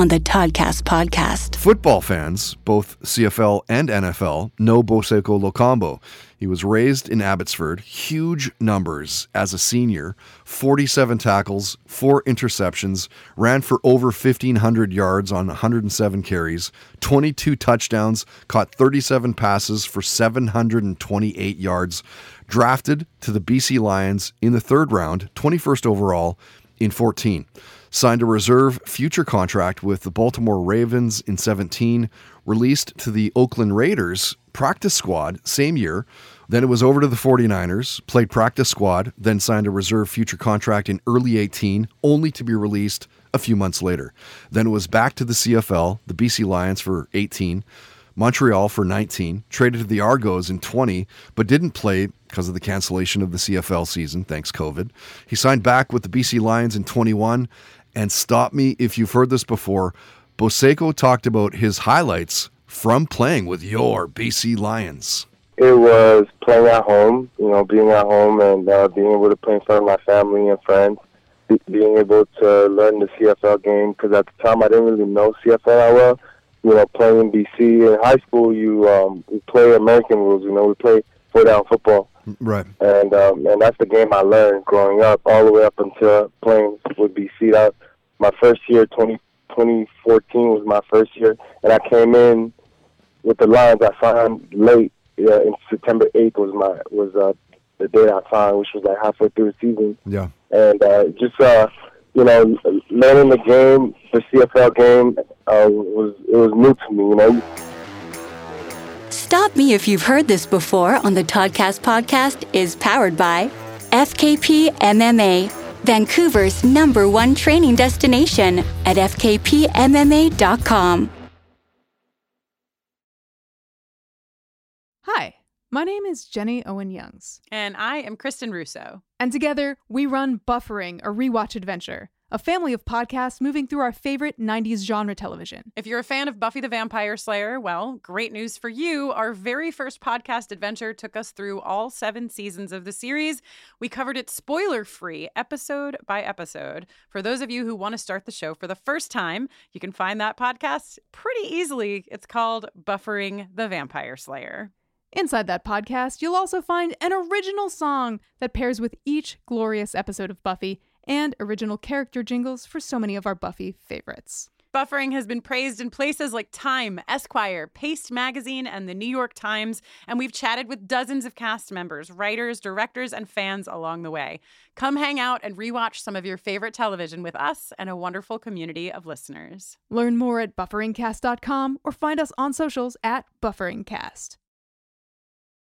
on the Toddcast podcast. Football fans, both CFL and NFL, know Boseko Lokombo. He was raised in Abbotsford, huge numbers as a senior 47 tackles, four interceptions, ran for over 1,500 yards on 107 carries, 22 touchdowns, caught 37 passes for 728 yards, drafted to the BC Lions in the third round, 21st overall in 14 signed a reserve future contract with the Baltimore Ravens in 17, released to the Oakland Raiders practice squad same year. Then it was over to the 49ers, played practice squad, then signed a reserve future contract in early 18, only to be released a few months later. Then it was back to the CFL, the BC Lions for 18, Montreal for 19, traded to the Argos in 20, but didn't play because of the cancellation of the CFL season, thanks COVID. He signed back with the BC Lions in 21 and stop me if you've heard this before. Boseko talked about his highlights from playing with your BC Lions. It was playing at home, you know, being at home and uh, being able to play in front of my family and friends, be- being able to learn the CFL game because at the time I didn't really know CFL that well. You know, playing in BC in high school, you um, we play American rules. You know, we play four down football. Right. And um, and that's the game I learned growing up, all the way up until playing with BC. That my first year, 20, 2014 was my first year, and I came in with the Lions. I signed late. Yeah, in September 8th was my was uh, the day I signed, which was like halfway through the season. Yeah. And uh, just uh, you know, learning the game, the CFL game, uh, was it was new to me. You know. Stop Me If You've Heard This Before on the Toddcast podcast is powered by FKP MMA, Vancouver's number one training destination at fkpmma.com. Hi, my name is Jenny Owen Youngs. And I am Kristin Russo. And together, we run Buffering, a rewatch adventure, a family of podcasts moving through our favorite 90s genre television. If you're a fan of Buffy the Vampire Slayer, well, great news for you. Our very first podcast adventure took us through all seven seasons of the series. We covered it spoiler free, episode by episode. For those of you who want to start the show for the first time, you can find that podcast pretty easily. It's called Buffering the Vampire Slayer. Inside that podcast, you'll also find an original song that pairs with each glorious episode of Buffy and original character jingles for so many of our Buffy favorites. Buffering has been praised in places like Time, Esquire, Paste Magazine, and the New York Times, and we've chatted with dozens of cast members, writers, directors, and fans along the way. Come hang out and rewatch some of your favorite television with us and a wonderful community of listeners. Learn more at bufferingcast.com or find us on socials at bufferingcast.